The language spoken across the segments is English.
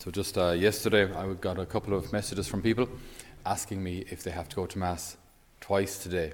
So just uh, yesterday, I got a couple of messages from people asking me if they have to go to mass twice today,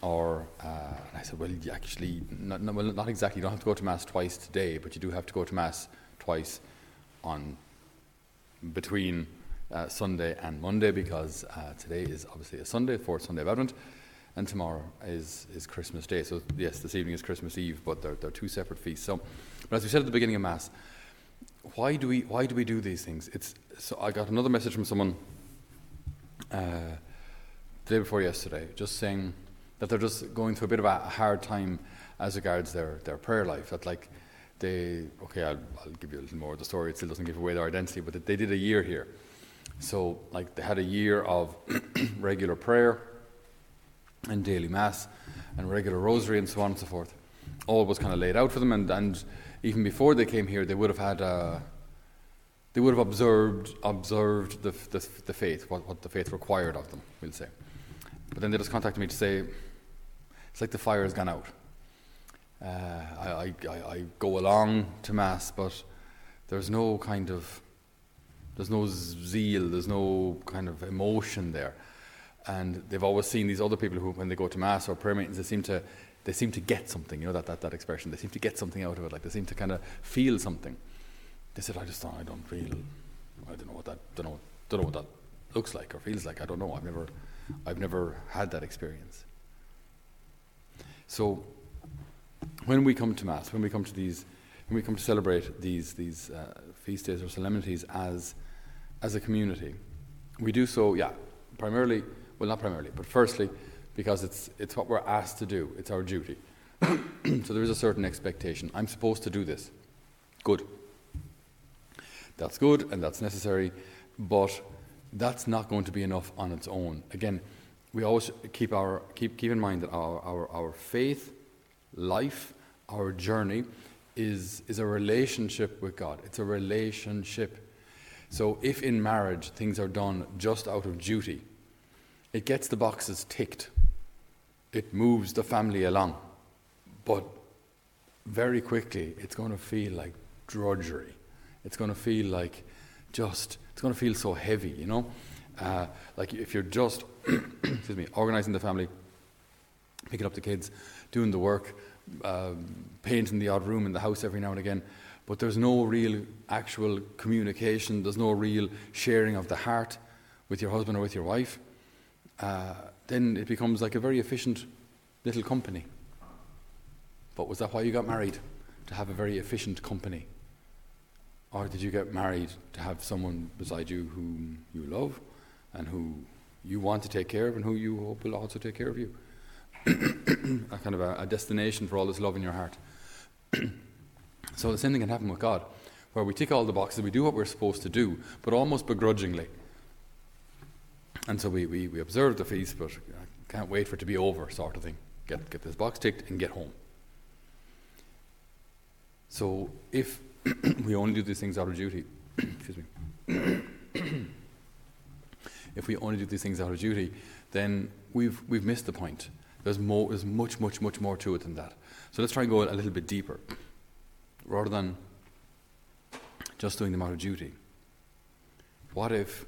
or uh, and I said, well, actually, not, not, well, not exactly. You don't have to go to mass twice today, but you do have to go to mass twice on between uh, Sunday and Monday because uh, today is obviously a Sunday, fourth Sunday of Advent, and tomorrow is, is Christmas Day. So yes, this evening is Christmas Eve, but they're, they're two separate feasts. So, but as we said at the beginning of Mass, why do we why do we do these things? It's so I got another message from someone uh, the day before yesterday, just saying that they're just going through a bit of a hard time as regards their their prayer life. That like they okay, I'll, I'll give you a little more of the story. It still doesn't give away their identity, but they did a year here. So like they had a year of regular prayer and daily mass and regular rosary and so on and so forth. All was kind of laid out for them and. and even before they came here, they would have had uh, they would have observed observed the, the, the faith, what, what the faith required of them, we'll say. But then they just contacted me to say, it's like the fire has gone out. Uh, I, I, I go along to Mass, but there's no kind of, there's no zeal, there's no kind of emotion there. And they've always seen these other people who, when they go to Mass or prayer meetings, they seem to they seem to get something, you know, that, that, that expression. They seem to get something out of it, like they seem to kind of feel something. They said, I just don't, I don't feel, I don't know what that, don't know, don't know what that looks like or feels like. I don't know. I've never, I've never had that experience. So, when we come to Mass, when we come to these, when we come to celebrate these, these uh, feast days or solemnities as, as a community, we do so, yeah, primarily, well, not primarily, but firstly, because it's, it's what we're asked to do, it's our duty. so there is a certain expectation. I'm supposed to do this. Good. That's good and that's necessary, but that's not going to be enough on its own. Again, we always keep, our, keep, keep in mind that our, our, our faith, life, our journey is, is a relationship with God. It's a relationship. So if in marriage things are done just out of duty, it gets the boxes ticked it moves the family along. But very quickly, it's going to feel like drudgery. It's going to feel like just, it's going to feel so heavy, you know? Uh, like if you're just, excuse me, organizing the family, picking up the kids, doing the work, uh, painting the odd room in the house every now and again, but there's no real actual communication, there's no real sharing of the heart with your husband or with your wife. Uh, then it becomes like a very efficient little company. But was that why you got married? To have a very efficient company? Or did you get married to have someone beside you whom you love and who you want to take care of and who you hope will also take care of you? a kind of a, a destination for all this love in your heart. so the same thing can happen with God, where we tick all the boxes, we do what we're supposed to do, but almost begrudgingly. And so we, we, we observe the feast, but I can't wait for it to be over, sort of thing. Get, get this box ticked and get home. So if we only do these things out of duty, excuse me, if we only do these things out of duty, then we've, we've missed the point. There's, more, there's much, much, much more to it than that. So let's try and go a little bit deeper. Rather than just doing them out of duty, what if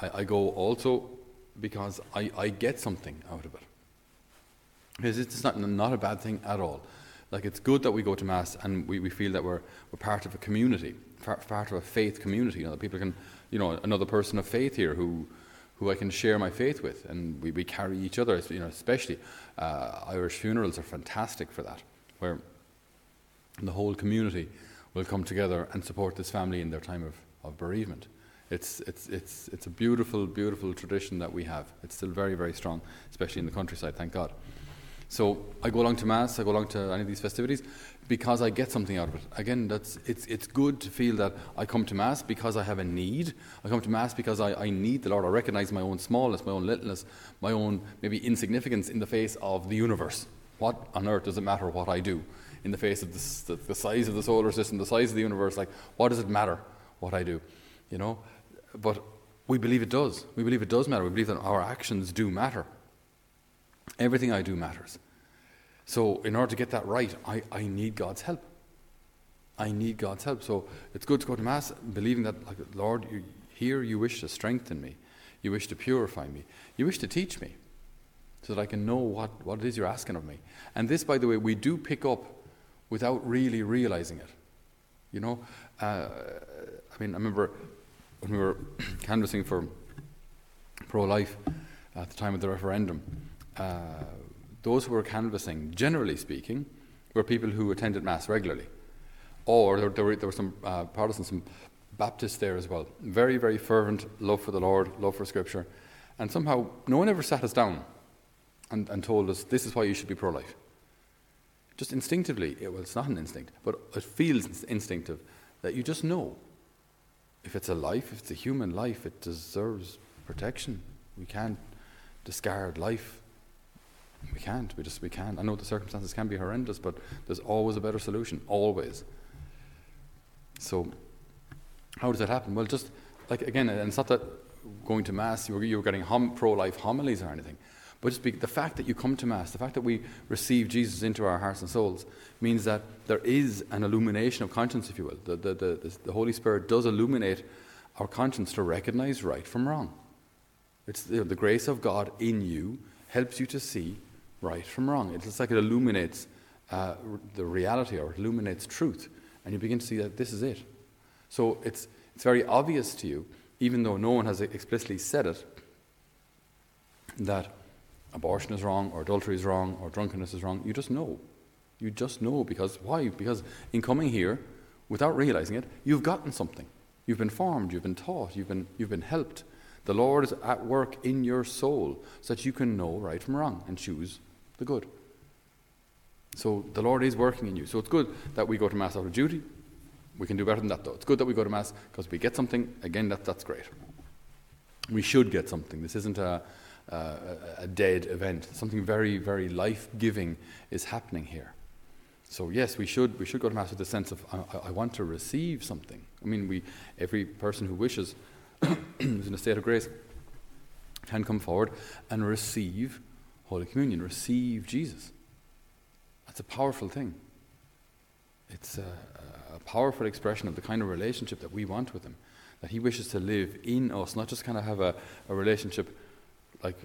I, I go also because I, I get something out of it. Because it's not, not a bad thing at all. Like, it's good that we go to Mass and we, we feel that we're, we're part of a community, part part of a faith community. You know, that people can, you know, another person of faith here who, who I can share my faith with, and we, we carry each other, you know, especially. Uh, Irish funerals are fantastic for that, where the whole community will come together and support this family in their time of, of bereavement. It's, it's, it's, it's a beautiful, beautiful tradition that we have. It's still very, very strong, especially in the countryside, thank God. So I go along to Mass, I go along to any of these festivities because I get something out of it. Again, that's, it's, it's good to feel that I come to Mass because I have a need. I come to Mass because I, I need the Lord. I recognize my own smallness, my own littleness, my own maybe insignificance in the face of the universe. What on earth does it matter what I do in the face of the, the, the size of the solar system, the size of the universe? Like, what does it matter what I do? You know? But we believe it does. We believe it does matter. We believe that our actions do matter. Everything I do matters. So, in order to get that right, I, I need God's help. I need God's help. So it's good to go to Mass believing that, like, Lord, you, here you wish to strengthen me, you wish to purify me, you wish to teach me so that I can know what, what it is you're asking of me. And this, by the way, we do pick up without really realizing it. You know, uh, I mean, I remember when we were canvassing for pro life at the time of the referendum, uh, those who were canvassing, generally speaking, were people who attended Mass regularly. Or there, there, were, there were, some uh, Protestants, some Baptists there as well. Very, very fervent love for the Lord, love for Scripture. And somehow, no one ever sat us down and, and told us this is why you should be pro life. Just instinctively, well, it's not an instinct, but it feels instinctive that you just know if it's a life, if it's a human life, it deserves protection. We can't discard life. We can't. We just we can't. I know the circumstances can be horrendous, but there's always a better solution. Always. So, how does that happen? Well, just like again, and it's not that going to mass you were, you getting pro-life homilies or anything. But just be, the fact that you come to Mass, the fact that we receive Jesus into our hearts and souls, means that there is an illumination of conscience, if you will. The, the, the, the Holy Spirit does illuminate our conscience to recognize right from wrong. It's you know, the grace of God in you helps you to see right from wrong. It's like it illuminates uh, the reality or illuminates truth, and you begin to see that this is it. So it's, it's very obvious to you, even though no one has explicitly said it, that abortion is wrong, or adultery is wrong, or drunkenness is wrong. You just know. You just know because why? Because in coming here, without realizing it, you've gotten something. You've been formed, you've been taught, you've been, you've been helped. The Lord is at work in your soul so that you can know right from wrong and choose the good. So the Lord is working in you. So it's good that we go to Mass out of duty. We can do better than that, though. It's good that we go to Mass because we get something. Again, that, that's great. We should get something. This isn't a, uh, a dead event. Something very, very life giving is happening here. So yes, we should we should go to mass with the sense of I, I want to receive something. I mean, we every person who wishes, who's in a state of grace, can come forward and receive Holy Communion, receive Jesus. That's a powerful thing. It's a, a powerful expression of the kind of relationship that we want with Him, that He wishes to live in us, not just kind of have a, a relationship like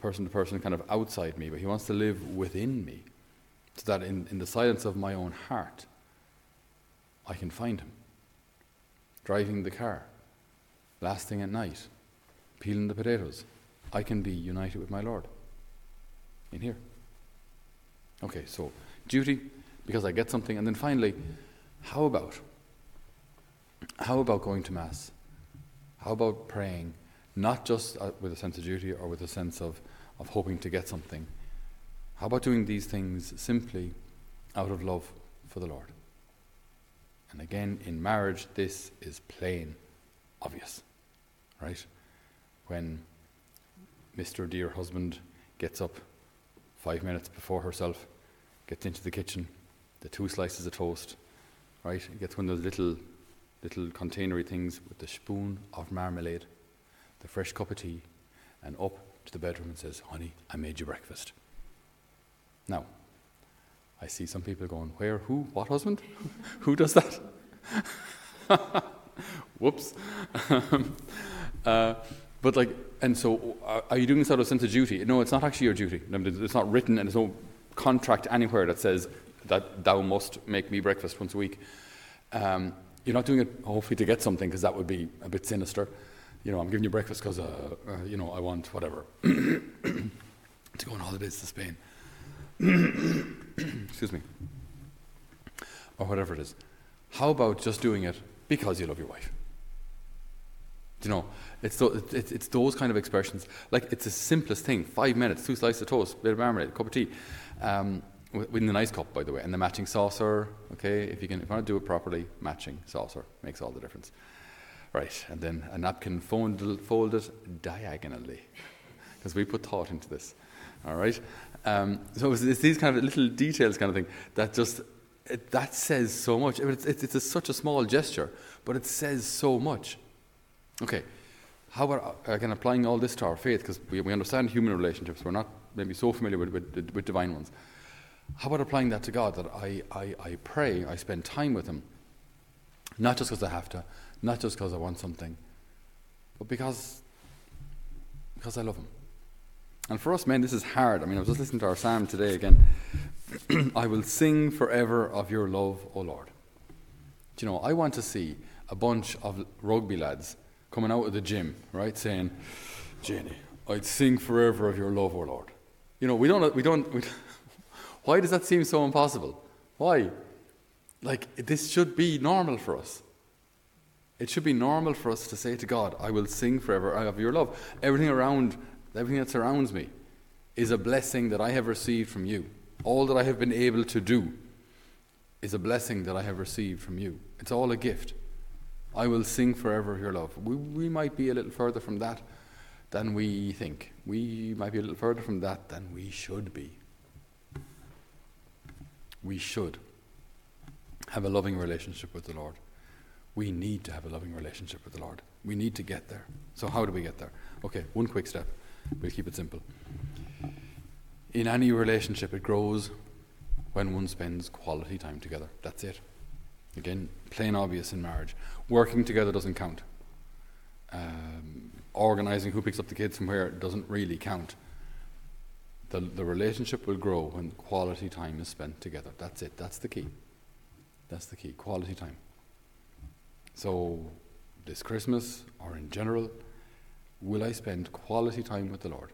person to person, kind of outside me, but He wants to live within me, so that in, in the silence of my own heart, I can find Him. Driving the car, last thing at night, peeling the potatoes, I can be united with my Lord. In here. Okay, so duty, because I get something, and then finally, how about? How about going to Mass? How about praying? Not just uh, with a sense of duty or with a sense of, of hoping to get something. How about doing these things simply out of love for the Lord? And again, in marriage, this is plain obvious, right? When Mr. Dear Husband gets up five minutes before herself, gets into the kitchen, the two slices of toast, right? Gets one of those little, little containery things with the spoon of marmalade the fresh cup of tea, and up to the bedroom and says, Honey, I made you breakfast. Now, I see some people going, Where, who, what husband? who does that? Whoops. uh, but like, and so uh, are you doing this out of a sense of duty? No, it's not actually your duty. It's not written, and there's no contract anywhere that says that thou must make me breakfast once a week. Um, you're not doing it hopefully to get something because that would be a bit sinister you know, I'm giving you breakfast because, uh, uh, you know, I want whatever to go on holidays to Spain. Excuse me. Or whatever it is. How about just doing it because you love your wife? Do you know, it's, it's, it's those kind of expressions. Like, it's the simplest thing. Five minutes, two slices of toast, bit of marmalade, cup of tea. Um, the nice cup, by the way, and the matching saucer. Okay, if you can, if you want to do it properly, matching saucer makes all the difference. Right, and then a napkin folded, diagonally, because we put thought into this. All right, um, so it's, it's, these kind of little details, kind of thing, that just it, that says so much. It's, it's, it's a, such a small gesture, but it says so much. Okay, how about uh, again applying all this to our faith? Because we, we understand human relationships, we're not maybe so familiar with, with, with divine ones. How about applying that to God? That I, I, I pray, I spend time with Him Not just because I have to, not just because I want something, but because, because I love Him. And for us men, this is hard. I mean, I was just listening to our psalm today again. I will sing forever of your love, O Lord. Do you know, I want to see a bunch of rugby lads coming out of the gym, right, saying, Jenny, I'd sing forever of your love, O Lord. You know, we don't, we don't, we, why does that seem so impossible? Why? Like, this should be normal for us. It should be normal for us to say to God, I will sing forever of your love. Everything around, everything that surrounds me is a blessing that I have received from you. All that I have been able to do is a blessing that I have received from you. It's all a gift. I will sing forever of your love. We, we might be a little further from that than we think. We might be a little further from that than we should be. We should have a loving relationship with the Lord. We need to have a loving relationship with the Lord. We need to get there. So, how do we get there? Okay, one quick step. We'll keep it simple. In any relationship, it grows when one spends quality time together. That's it. Again, plain obvious in marriage. Working together doesn't count. Um, organizing who picks up the kids from where doesn't really count. The, the relationship will grow when quality time is spent together. That's it. That's the key. That's the key. Quality time. So, this Christmas or in general, will I spend quality time with the Lord?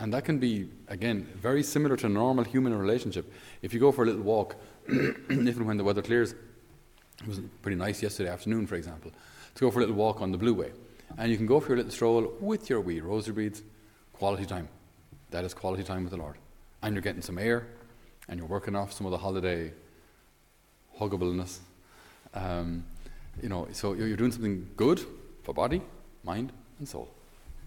And that can be, again, very similar to a normal human relationship. If you go for a little walk, even when the weather clears, it was pretty nice yesterday afternoon, for example, to go for a little walk on the Blue Way. And you can go for your little stroll with your wee rosary beads, quality time. That is quality time with the Lord. And you're getting some air, and you're working off some of the holiday huggableness. Um, you know, so you're doing something good for body, mind, and soul.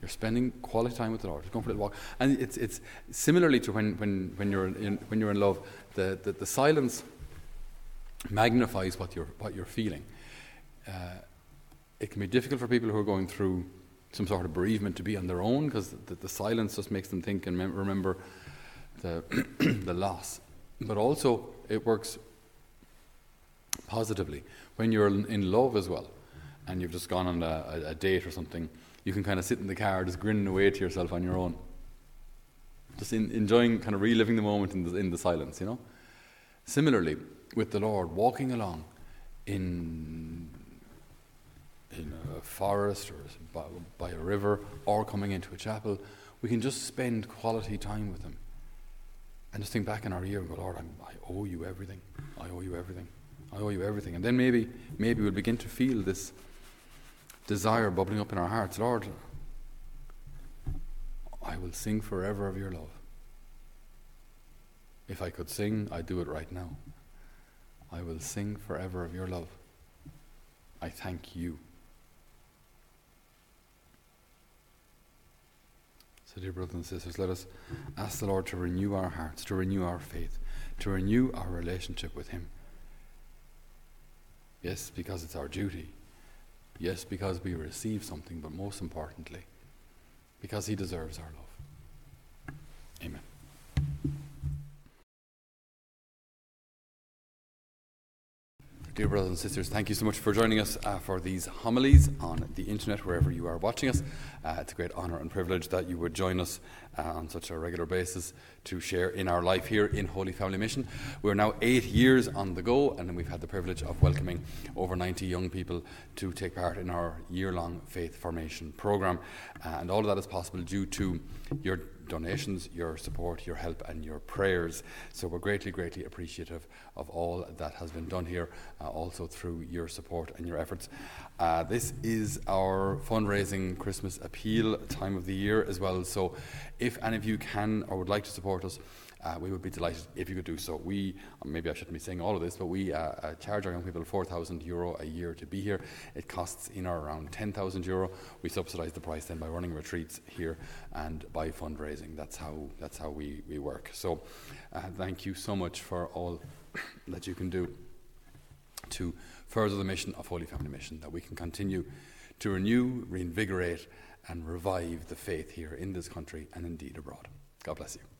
You're spending quality time with the Lord. You're going for a little walk. And it's, it's similarly to when, when, when, you're in, when you're in love, the, the, the silence magnifies what you're, what you're feeling. Uh, it can be difficult for people who are going through some sort of bereavement to be on their own because the, the, silence just makes them think and mem- remember the, the loss. But also, it works positively when you're in love as well and you've just gone on a, a, date or something. You can kind of sit in the car just grinning away to yourself on your own. Just in, enjoying, kind of reliving the moment in the, in the silence, you know? Similarly, with the Lord, walking along in in a forest or by, by, a river or coming into a chapel, we can just spend quality time with Him and just think back in our ear and go, Lord, I'm, i owe you everything. I owe you everything. I owe you everything. And then maybe, maybe we'll begin to feel this desire bubbling up in our hearts. Lord, I will sing forever of your love. If I could sing, I'd do it right now. I will sing forever of your love. I thank you. So, dear brothers and sisters, let us ask the Lord to renew our hearts, to renew our faith, to renew our relationship with Him. Yes, because it's our duty. Yes, because we receive something, but most importantly, because He deserves our love. Dear brothers and sisters, thank you so much for joining us uh, for these homilies on the internet, wherever you are watching us. Uh, it's a great honour and privilege that you would join us uh, on such a regular basis to share in our life here in Holy Family Mission. We're now eight years on the go, and we've had the privilege of welcoming over 90 young people to take part in our year long faith formation programme. Uh, and all of that is possible due to your donations, your support, your help, and your prayers. So we're greatly, greatly appreciative of all that has been done here, uh, also through your support and your efforts. Uh, this is our fundraising Christmas appeal time of the year as well. So if any of you can or would like to support us, uh, we would be delighted if you could do so. We, maybe I shouldn't be saying all of this, but we uh, uh, charge our young people 4,000 euro a year to be here. It costs in or around 10,000 euro. We subsidise the price then by running retreats here and by fundraising. That's how, that's how we, we work. So uh, thank you so much for all that you can do to further the mission of Holy Family Mission, that we can continue to renew, reinvigorate, and revive the faith here in this country and indeed abroad. God bless you.